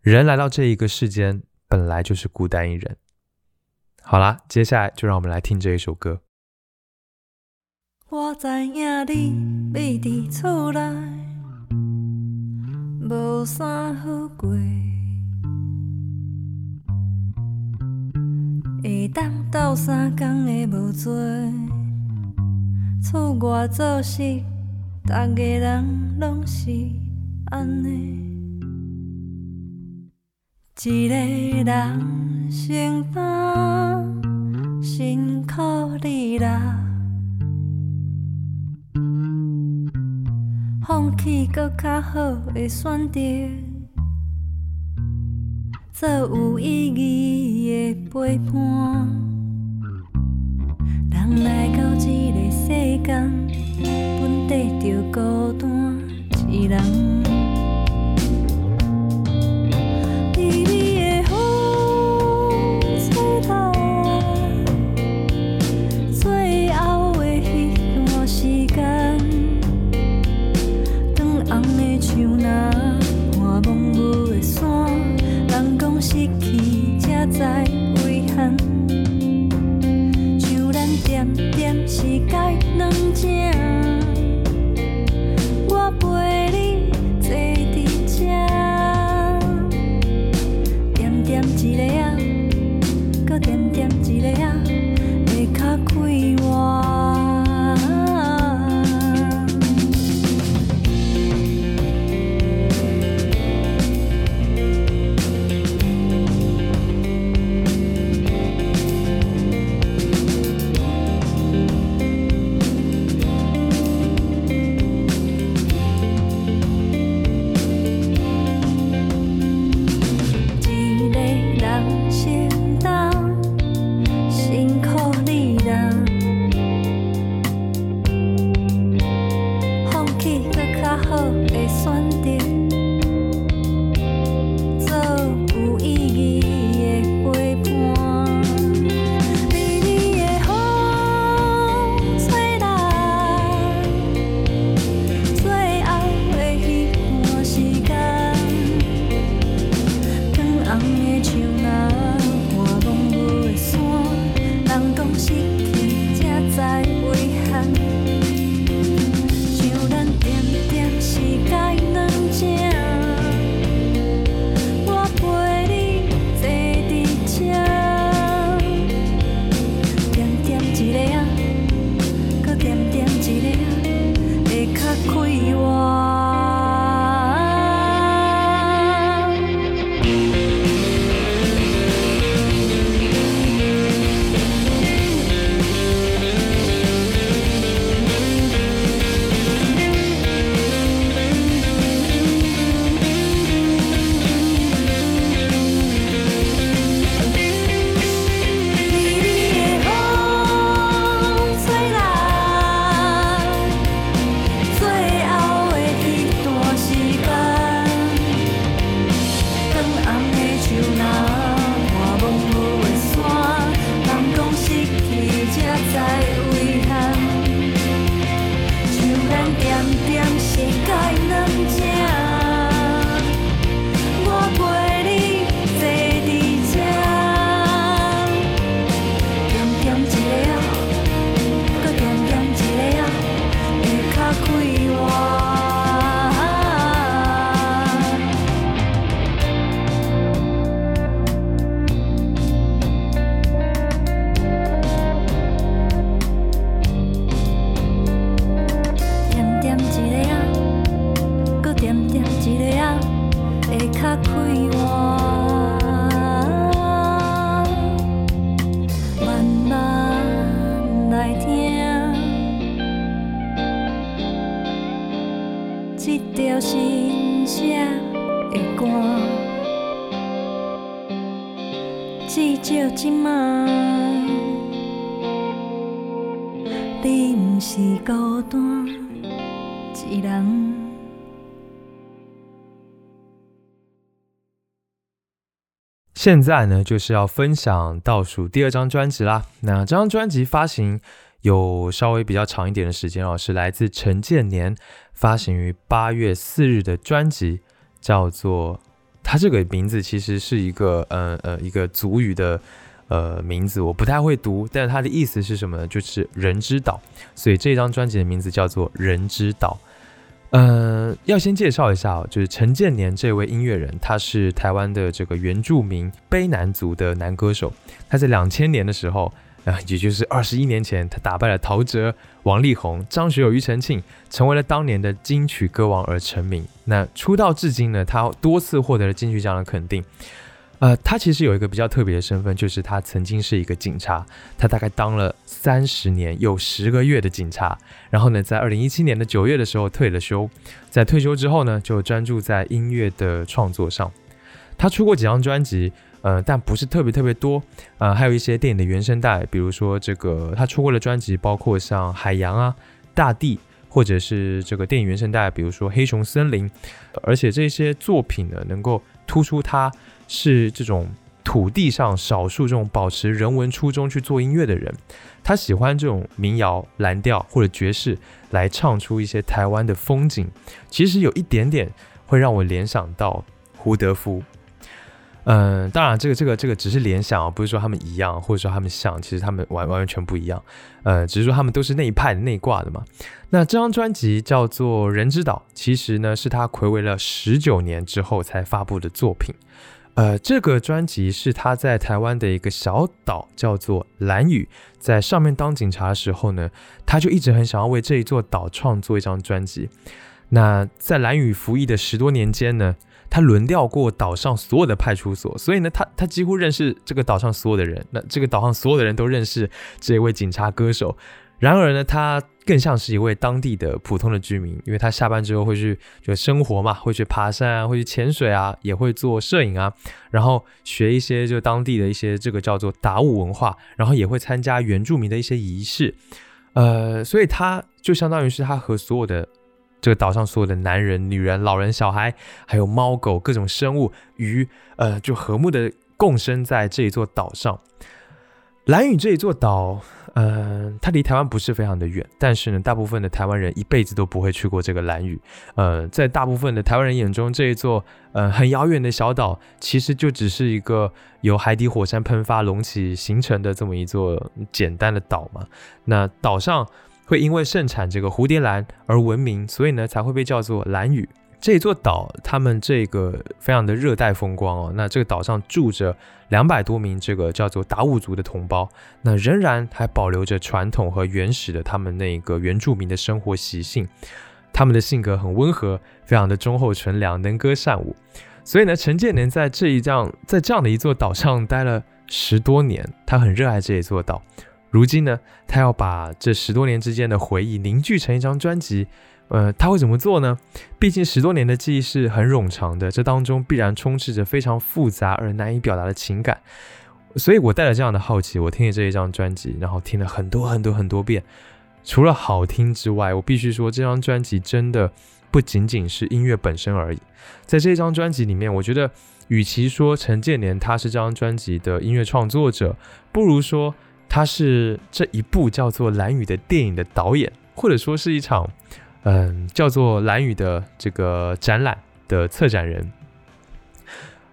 人来到这一个世间，本来就是孤单一人。好啦，接下来就让我们来听这一首歌。我知影你要伫厝内。无啥好过，会当斗三工的无做，厝外做事，逐个人拢是安尼。一个人承担，辛苦你啦。放弃搁较好的选择，做有意义的陪伴。人来到这个世间，本地着孤单一人。一去才知遗憾。像咱点点世界两只。现在呢，就是要分享倒数第二张专辑啦。那这张专辑发行有稍微比较长一点的时间哦，是来自陈建年发行于八月四日的专辑，叫做它这个名字其实是一个呃呃一个族语的呃名字，我不太会读，但是它的意思是什么呢？就是人之岛，所以这张专辑的名字叫做人之岛。呃，要先介绍一下哦，就是陈建年这位音乐人，他是台湾的这个原住民卑南族的男歌手。他在两千年的时候，啊、也就是二十一年前，他打败了陶喆、王力宏、张学友、庾澄庆，成为了当年的金曲歌王而成名。那出道至今呢，他多次获得了金曲奖的肯定。呃，他其实有一个比较特别的身份，就是他曾经是一个警察，他大概当了三十年有十个月的警察。然后呢，在二零一七年的九月的时候退了休，在退休之后呢，就专注在音乐的创作上。他出过几张专辑，呃，但不是特别特别多，呃，还有一些电影的原声带，比如说这个他出过的专辑，包括像《海洋》啊、《大地》，或者是这个电影原声带，比如说《黑熊森林》，而且这些作品呢，能够突出他是这种土地上少数这种保持人文初衷去做音乐的人。他喜欢这种民谣、蓝调或者爵士来唱出一些台湾的风景，其实有一点点会让我联想到胡德夫。嗯，当然，这个这个这个只是联想啊，不是说他们一样，或者说他们像，其实他们完完全不一样。呃，只是说他们都是那一派内挂的嘛。那这张专辑叫做《人之岛》，其实呢是他暌违了十九年之后才发布的作品。呃，这个专辑是他在台湾的一个小岛叫做兰屿，在上面当警察的时候呢，他就一直很想要为这一座岛创作一张专辑。那在兰屿服役的十多年间呢，他轮调过岛上所有的派出所，所以呢，他他几乎认识这个岛上所有的人。那这个岛上所有的人都认识这位警察歌手。然而呢，他更像是一位当地的普通的居民，因为他下班之后会去就生活嘛，会去爬山啊，会去潜水啊，也会做摄影啊，然后学一些就当地的一些这个叫做达悟文化，然后也会参加原住民的一些仪式。呃，所以他就相当于是他和所有的这个岛上所有的男人、女人、老人、小孩，还有猫狗各种生物、鱼，呃，就和睦的共生在这一座岛上。蓝屿这一座岛，呃，它离台湾不是非常的远，但是呢，大部分的台湾人一辈子都不会去过这个蓝屿。呃，在大部分的台湾人眼中，这一座呃很遥远的小岛，其实就只是一个由海底火山喷发隆起形成的这么一座简单的岛嘛。那岛上会因为盛产这个蝴蝶兰而闻名，所以呢才会被叫做蓝屿。这座岛，他们这个非常的热带风光哦。那这个岛上住着两百多名这个叫做达悟族的同胞，那仍然还保留着传统和原始的他们那个原住民的生活习性。他们的性格很温和，非常的忠厚纯良，能歌善舞。所以呢，陈建年在这一样在这样的一座岛上待了十多年，他很热爱这一座岛。如今呢，他要把这十多年之间的回忆凝聚成一张专辑。呃，他会怎么做呢？毕竟十多年的记忆是很冗长的，这当中必然充斥着非常复杂而难以表达的情感。所以我带着这样的好奇，我听了这一张专辑，然后听了很多很多很多遍。除了好听之外，我必须说，这张专辑真的不仅仅是音乐本身而已。在这张专辑里面，我觉得与其说陈建年他是这张专辑的音乐创作者，不如说他是这一部叫做《蓝雨》的电影的导演，或者说是一场。嗯，叫做蓝雨的这个展览的策展人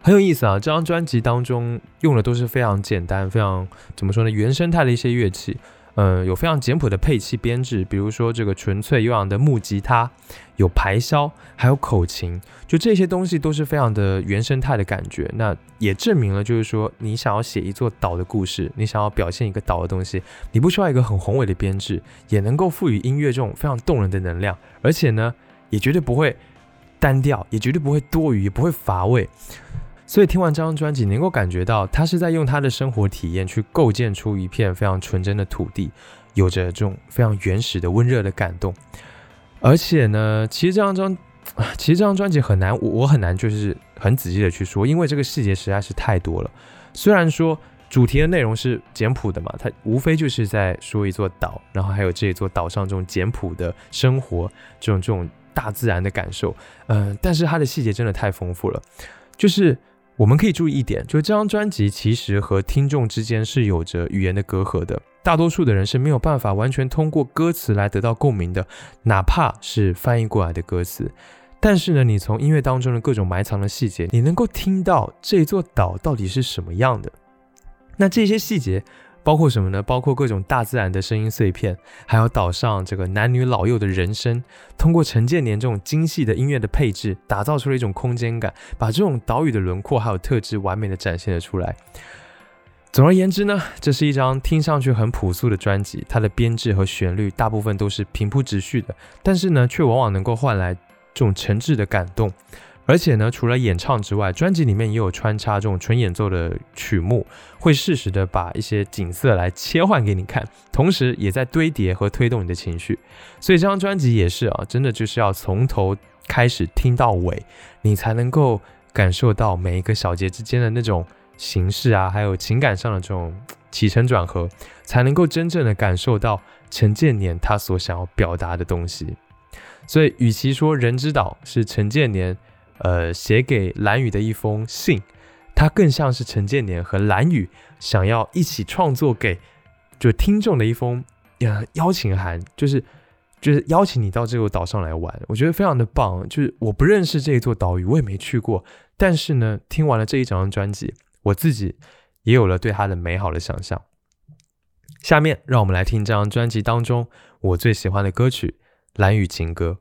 很有意思啊。这张专辑当中用的都是非常简单、非常怎么说呢，原生态的一些乐器。嗯，有非常简朴的配器编制，比如说这个纯粹悠扬的木吉他，有排箫，还有口琴，就这些东西都是非常的原生态的感觉。那也证明了，就是说你想要写一座岛的故事，你想要表现一个岛的东西，你不需要一个很宏伟的编制，也能够赋予音乐这种非常动人的能量，而且呢，也绝对不会单调，也绝对不会多余，也不会乏味。所以听完这张专辑，能够感觉到他是在用他的生活体验去构建出一片非常纯真的土地，有着这种非常原始的温热的感动。而且呢，其实这张专，其实这张专辑很难，我我很难就是很仔细的去说，因为这个细节实在是太多了。虽然说主题的内容是简朴的嘛，它无非就是在说一座岛，然后还有这一座岛上这种简朴的生活，这种这种大自然的感受。嗯，但是它的细节真的太丰富了，就是。我们可以注意一点，就是这张专辑其实和听众之间是有着语言的隔阂的，大多数的人是没有办法完全通过歌词来得到共鸣的，哪怕是翻译过来的歌词。但是呢，你从音乐当中的各种埋藏的细节，你能够听到这座岛到底是什么样的。那这些细节。包括什么呢？包括各种大自然的声音碎片，还有岛上这个男女老幼的人声。通过陈建年这种精细的音乐的配置，打造出了一种空间感，把这种岛屿的轮廓还有特质完美的展现了出来。总而言之呢，这是一张听上去很朴素的专辑，它的编制和旋律大部分都是平铺直叙的，但是呢，却往往能够换来这种诚挚的感动。而且呢，除了演唱之外，专辑里面也有穿插这种纯演奏的曲目，会适时的把一些景色来切换给你看，同时也在堆叠和推动你的情绪。所以这张专辑也是啊，真的就是要从头开始听到尾，你才能够感受到每一个小节之间的那种形式啊，还有情感上的这种起承转合，才能够真正的感受到陈建年他所想要表达的东西。所以，与其说《人之岛》是陈建年。呃，写给蓝雨的一封信，它更像是陈建年和蓝雨想要一起创作给就听众的一封呃邀请函，就是就是邀请你到这个岛上来玩，我觉得非常的棒。就是我不认识这一座岛屿，我也没去过，但是呢，听完了这一整张专辑，我自己也有了对它的美好的想象。下面让我们来听这张专辑当中我最喜欢的歌曲《蓝雨情歌》。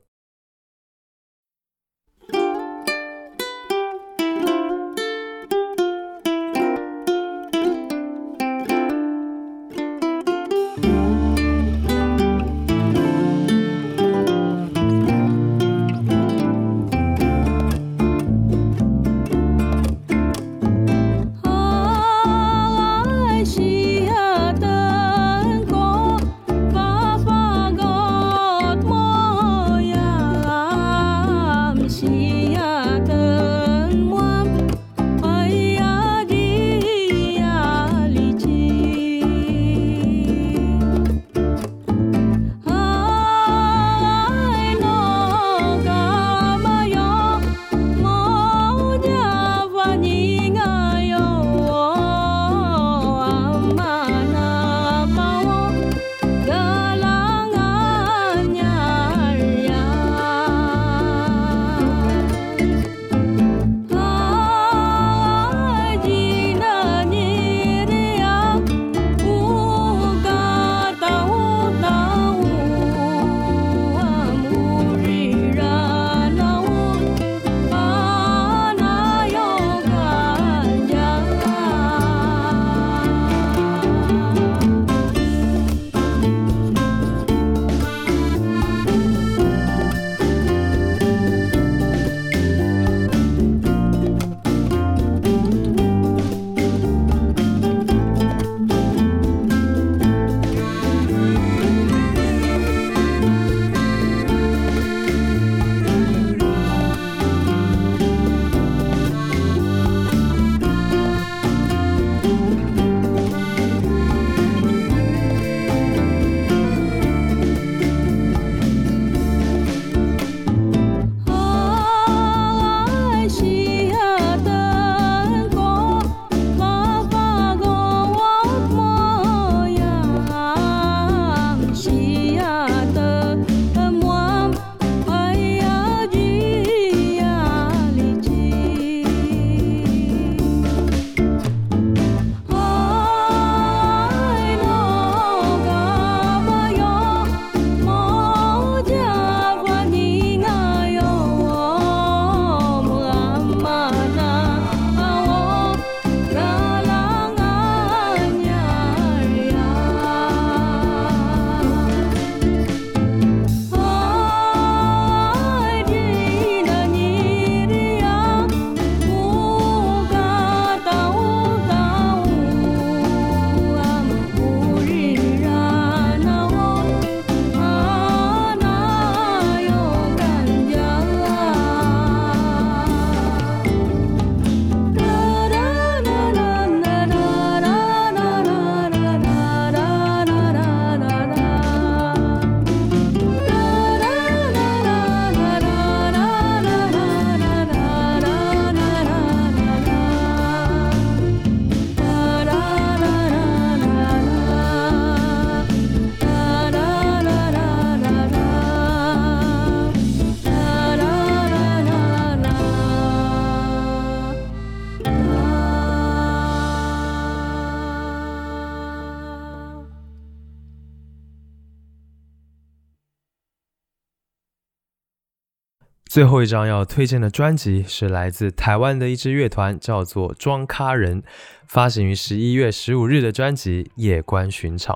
最后一张要推荐的专辑是来自台湾的一支乐团，叫做庄咖人，发行于十一月十五日的专辑《夜观寻常》。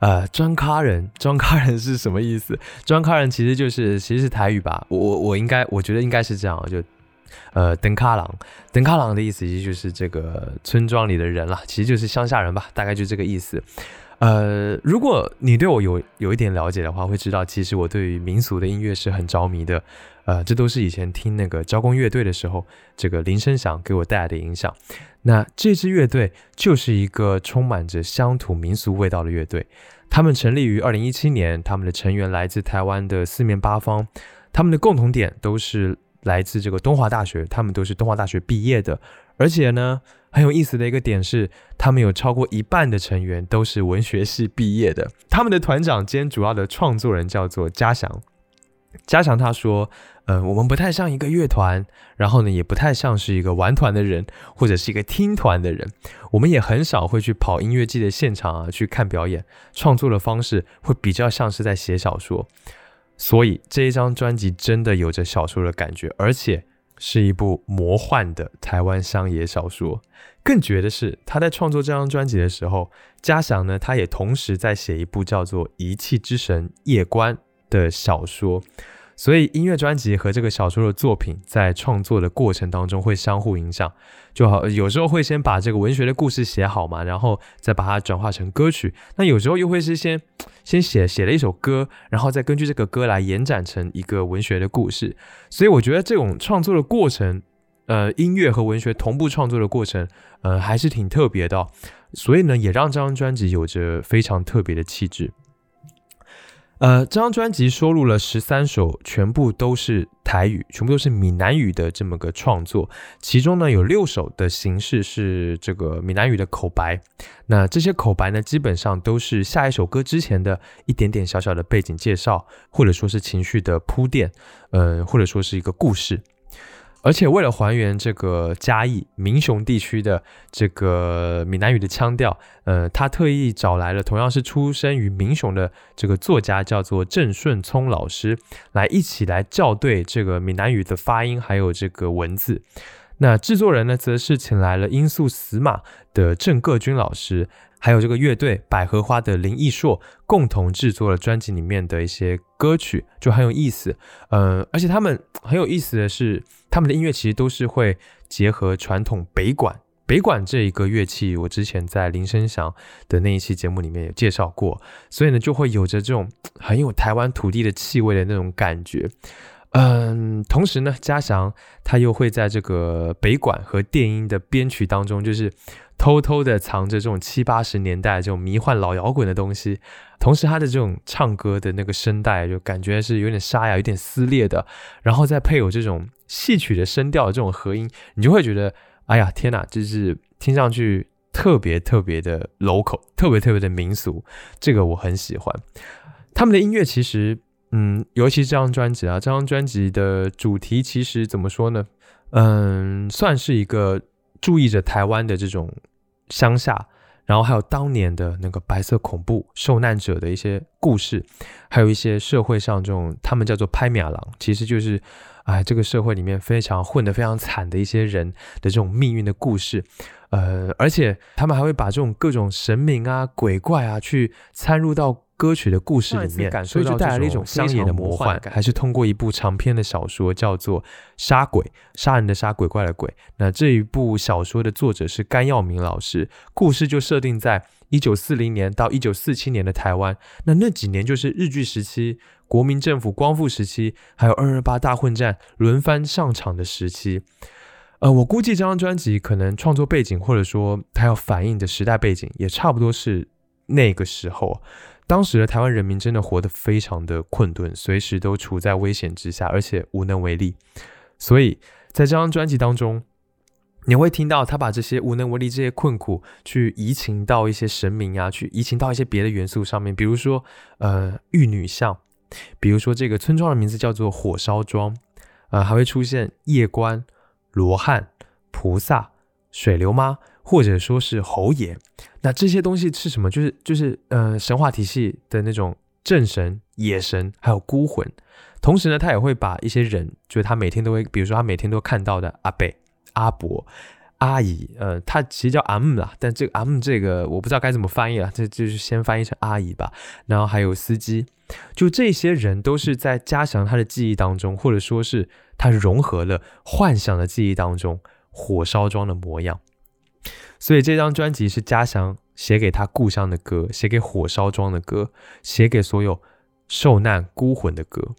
呃，庄咖人，庄咖人是什么意思？庄咖人其实就是其实是台语吧，我我我应该我觉得应该是这样，就呃登咖郎，登咖郎的意思其实就是这个村庄里的人啦，其实就是乡下人吧，大概就这个意思。呃，如果你对我有有一点了解的话，会知道其实我对于民俗的音乐是很着迷的。呃，这都是以前听那个招工乐队的时候，这个林声响给我带来的影响。那这支乐队就是一个充满着乡土民俗味道的乐队。他们成立于二零一七年，他们的成员来自台湾的四面八方，他们的共同点都是来自这个东华大学，他们都是东华大学毕业的。而且呢，很有意思的一个点是，他们有超过一半的成员都是文学系毕业的。他们的团长兼主要的创作人叫做嘉祥。嘉祥他说：“嗯，我们不太像一个乐团，然后呢，也不太像是一个玩团的人，或者是一个听团的人。我们也很少会去跑音乐季的现场啊，去看表演。创作的方式会比较像是在写小说。所以这一张专辑真的有着小说的感觉，而且是一部魔幻的台湾乡野小说。更绝的是，他在创作这张专辑的时候，嘉祥呢，他也同时在写一部叫做《遗弃之神夜观》。”的小说，所以音乐专辑和这个小说的作品在创作的过程当中会相互影响，就好有时候会先把这个文学的故事写好嘛，然后再把它转化成歌曲。那有时候又会是先先写写了一首歌，然后再根据这个歌来延展成一个文学的故事。所以我觉得这种创作的过程，呃，音乐和文学同步创作的过程，呃，还是挺特别的。所以呢，也让这张专辑有着非常特别的气质。呃，这张专辑收录了十三首，全部都是台语，全部都是闽南语的这么个创作。其中呢，有六首的形式是这个闽南语的口白。那这些口白呢，基本上都是下一首歌之前的一点点小小的背景介绍，或者说是情绪的铺垫，呃，或者说是一个故事。而且为了还原这个嘉义民雄地区的这个闽南语的腔调，呃，他特意找来了同样是出生于民雄的这个作家，叫做郑顺聪老师，来一起来校对这个闽南语的发音还有这个文字。那制作人呢，则是请来了音速死马的郑各军老师。还有这个乐队百合花的林奕硕共同制作了专辑里面的一些歌曲，就很有意思。呃，而且他们很有意思的是，他们的音乐其实都是会结合传统北管。北管这一个乐器，我之前在林声祥的那一期节目里面有介绍过，所以呢，就会有着这种很有台湾土地的气味的那种感觉。嗯，同时呢，嘉祥他又会在这个北管和电音的编曲当中，就是。偷偷的藏着这种七八十年代这种迷幻老摇滚的东西，同时他的这种唱歌的那个声带就感觉是有点沙哑、有点撕裂的，然后再配有这种戏曲的声调的这种合音，你就会觉得，哎呀，天哪，就是听上去特别特别的 local，特别特别的民俗，这个我很喜欢。他们的音乐其实，嗯，尤其这张专辑啊，这张专辑的主题其实怎么说呢？嗯，算是一个注意着台湾的这种。乡下，然后还有当年的那个白色恐怖受难者的一些故事，还有一些社会上这种他们叫做拍米郎，其实就是哎这个社会里面非常混得非常惨的一些人的这种命运的故事，呃，而且他们还会把这种各种神明啊、鬼怪啊去掺入到。歌曲的故事里面，所以就带来了一种乡野的魔幻，还是通过一部长篇的小说，叫做《杀鬼》，杀人的杀，鬼怪的鬼。那这一部小说的作者是甘耀明老师，故事就设定在一九四零年到一九四七年的台湾。那那几年就是日据时期、国民政府光复时期，还有二二八大混战轮番上场的时期。呃，我估计这张专辑可能创作背景，或者说它要反映的时代背景，也差不多是那个时候。当时的台湾人民真的活得非常的困顿，随时都处在危险之下，而且无能为力。所以在这张专辑当中，你会听到他把这些无能为力、这些困苦，去移情到一些神明啊，去移情到一些别的元素上面，比如说呃玉女像，比如说这个村庄的名字叫做火烧庄，呃还会出现夜观、罗汉、菩萨、水流妈。或者说是侯爷，那这些东西是什么？就是就是呃神话体系的那种正神、野神，还有孤魂。同时呢，他也会把一些人，就是他每天都会，比如说他每天都看到的阿贝、阿伯、阿姨，呃，他其实叫阿姆啦，但这个阿姆这个我不知道该怎么翻译了，这就是先翻译成阿姨吧。然后还有司机，就这些人都是在加强他的记忆当中，或者说是他融合了幻想的记忆当中火烧庄的模样。所以这张专辑是嘉祥写给他故乡的歌，写给火烧庄的歌，写给所有受难孤魂的歌。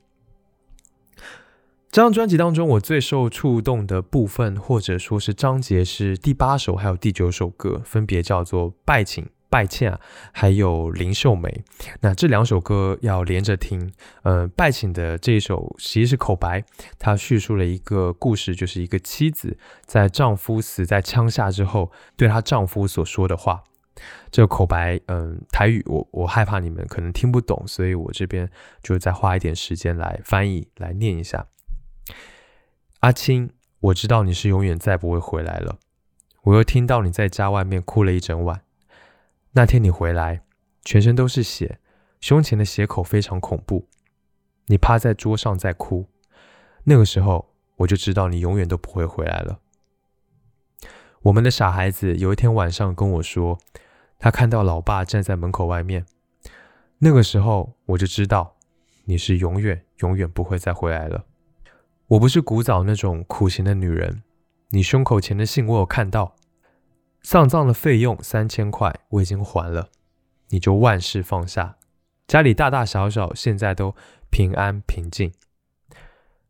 这张专辑当中，我最受触动的部分，或者说是章节，是第八首还有第九首歌，分别叫做《拜请》。拜欠还有林秀梅，那这两首歌要连着听。呃，拜请的这一首其实是口白，它叙述了一个故事，就是一个妻子在丈夫死在枪下之后，对她丈夫所说的话。这个口白，嗯，台语我我害怕你们可能听不懂，所以我这边就再花一点时间来翻译来念一下。阿青，我知道你是永远再不会回来了。我又听到你在家外面哭了一整晚。那天你回来，全身都是血，胸前的血口非常恐怖。你趴在桌上在哭，那个时候我就知道你永远都不会回来了。我们的傻孩子有一天晚上跟我说，他看到老爸站在门口外面，那个时候我就知道你是永远永远不会再回来了。我不是古早那种苦情的女人，你胸口前的信我有看到。丧葬的费用三千块，我已经还了，你就万事放下，家里大大小小现在都平安平静。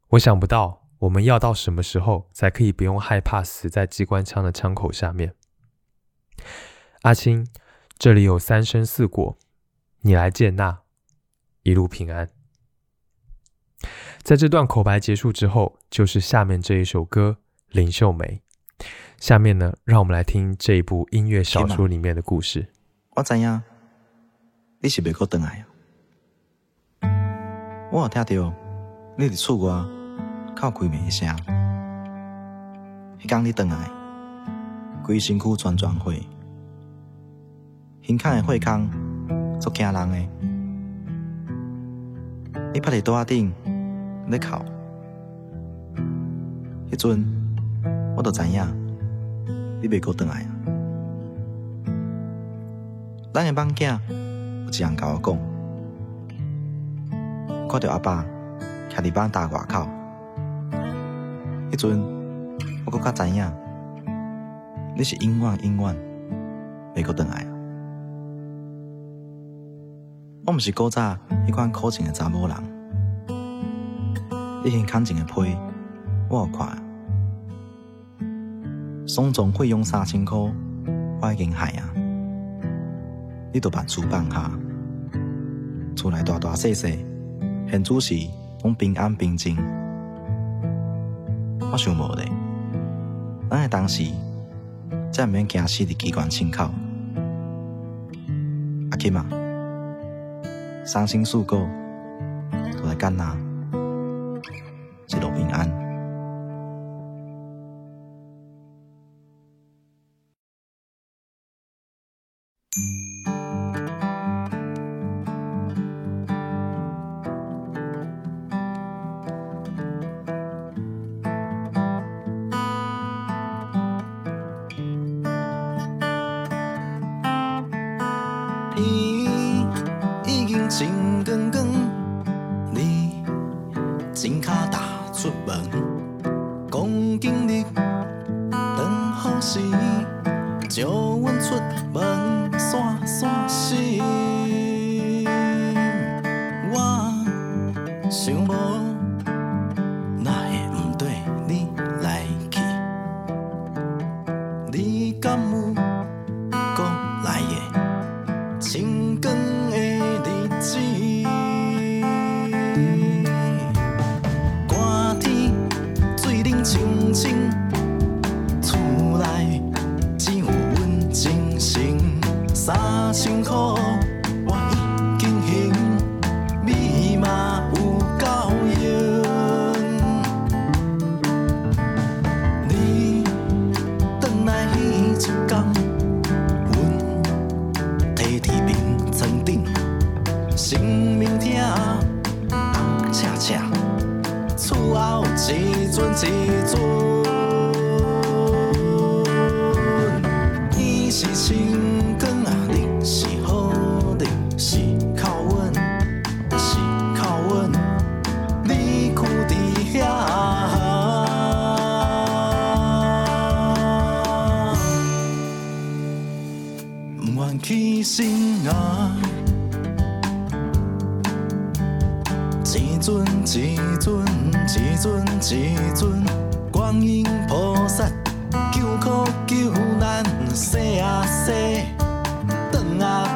我想不到我们要到什么时候才可以不用害怕死在机关枪的枪口下面。阿青，这里有三生四果，你来见那，一路平安。在这段口白结束之后，就是下面这一首歌《林秀梅》。下面呢，让我们来听这一部音乐小说里面的故事。我知影你是袂阁回来啊！我有听到你伫厝外靠开门声。迄天你回来，规身躯全全血，胸口的火坑足惊人的。你趴伫桌顶咧哭，迄阵我都知影。你袂阁回来啊？咱的梦囝有一人甲我讲，看到阿爸徛伫房大外口，迄阵我阁较知影，你是永远永远袂阁回来啊！我毋是古早迄款苦情的查某人，你现看情的批，我有看。丧葬费用三千块，我已经害啊！你都办厝办下，厝内大大细细，现主是拢平安平静。我想无咧，咱个当时才毋免惊死伫机关枪口。阿金啊，伤心事故都来干哪？晚起身啊，一尊一尊一尊一尊观音菩萨，救苦救难，西啊西，等啊。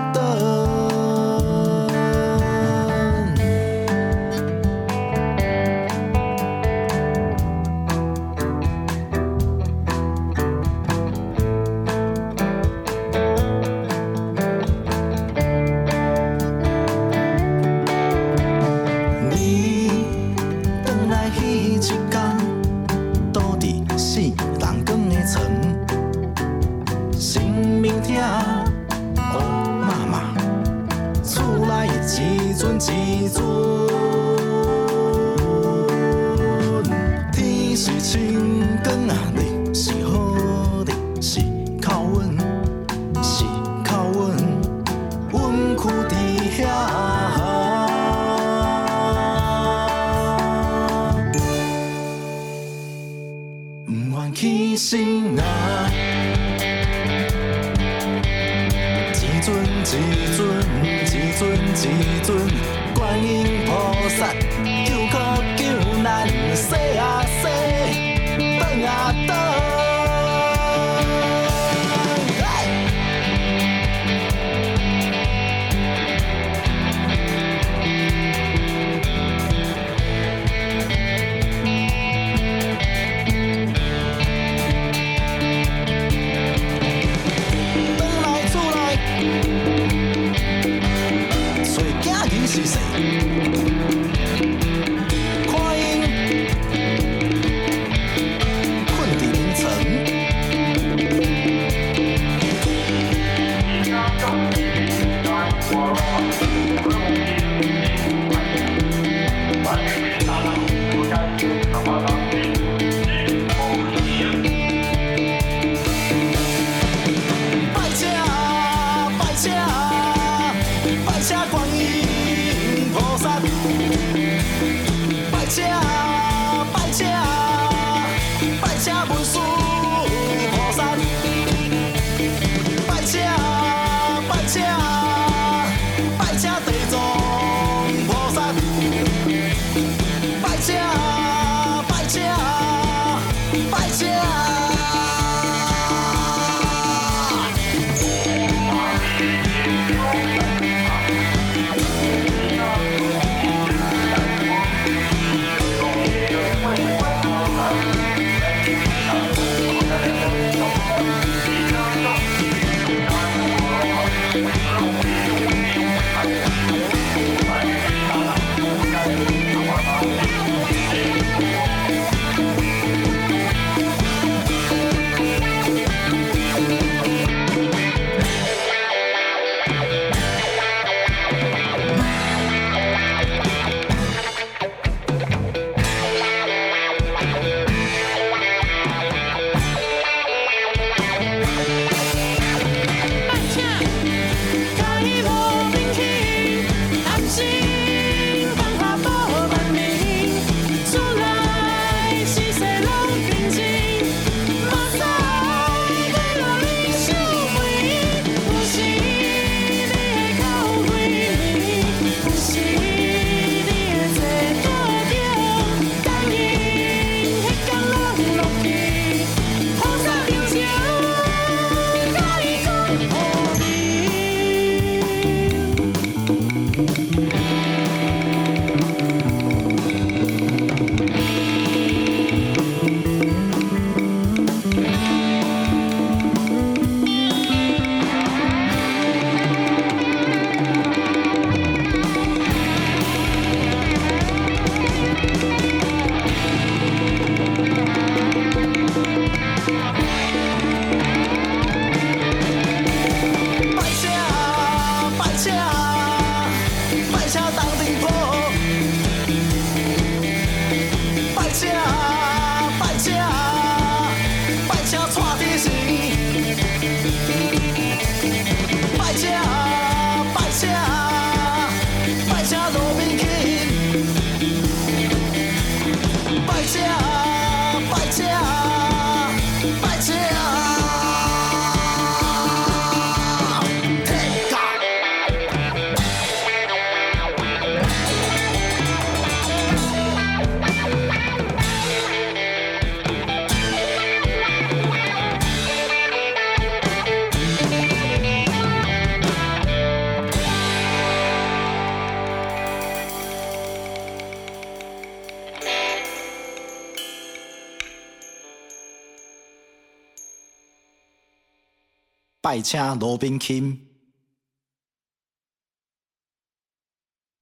罗宾。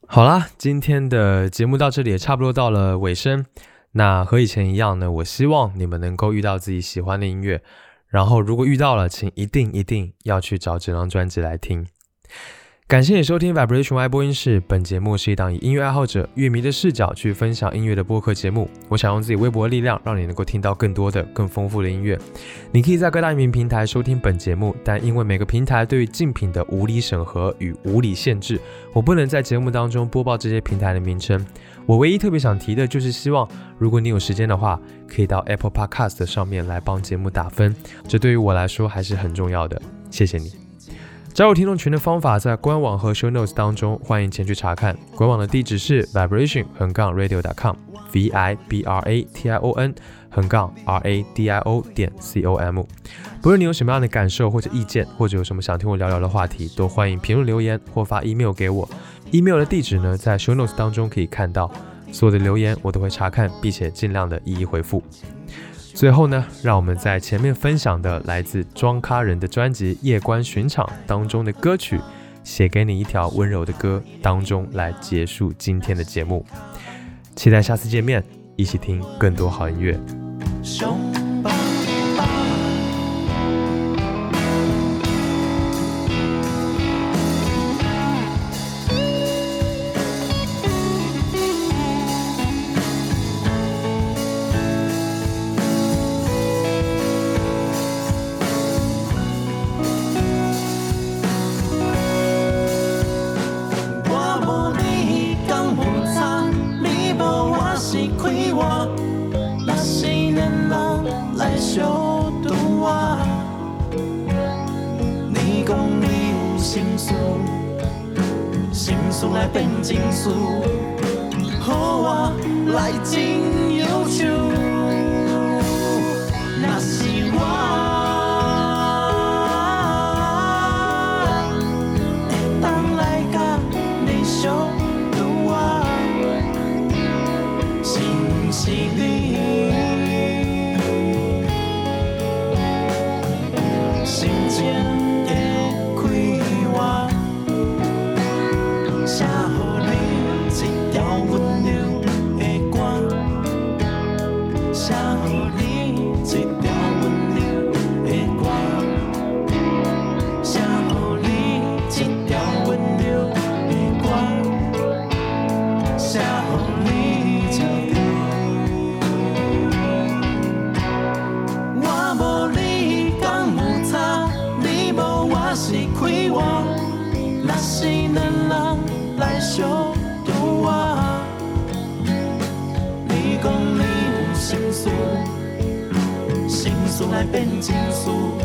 好啦，今天的节目到这里也差不多到了尾声。那和以前一样呢，我希望你们能够遇到自己喜欢的音乐，然后如果遇到了，请一定一定要去找这张专辑来听。感谢你收听 Vibration Y 播音室，本节目是一档以音乐爱好者、乐迷的视角去分享音乐的播客节目。我想用自己微薄的力量，让你能够听到更多的、更丰富的音乐。你可以在各大音频平台收听本节目，但因为每个平台对于竞品的无理审核与无理限制，我不能在节目当中播报这些平台的名称。我唯一特别想提的就是，希望如果你有时间的话，可以到 Apple Podcast 上面来帮节目打分，这对于我来说还是很重要的。谢谢你。加入听众群的方法在官网和 show notes 当中，欢迎前去查看。官网的地址是 vibration 横杠 radio.com，v i b r a t i o n 横杠 r a d i o 点 c o m。不论你有什么样的感受或者意见，或者有什么想听我聊聊的话题，都欢迎评论留言或发 email 给我。email 的地址呢，在 show notes 当中可以看到。所有的留言我都会查看，并且尽量的一一回复。最后呢，让我们在前面分享的来自庄咖人的专辑《夜观寻常》当中的歌曲《写给你一条温柔的歌》当中来结束今天的节目。期待下次见面，一起听更多好音乐。有心事，来变情事，予我来真忧愁。变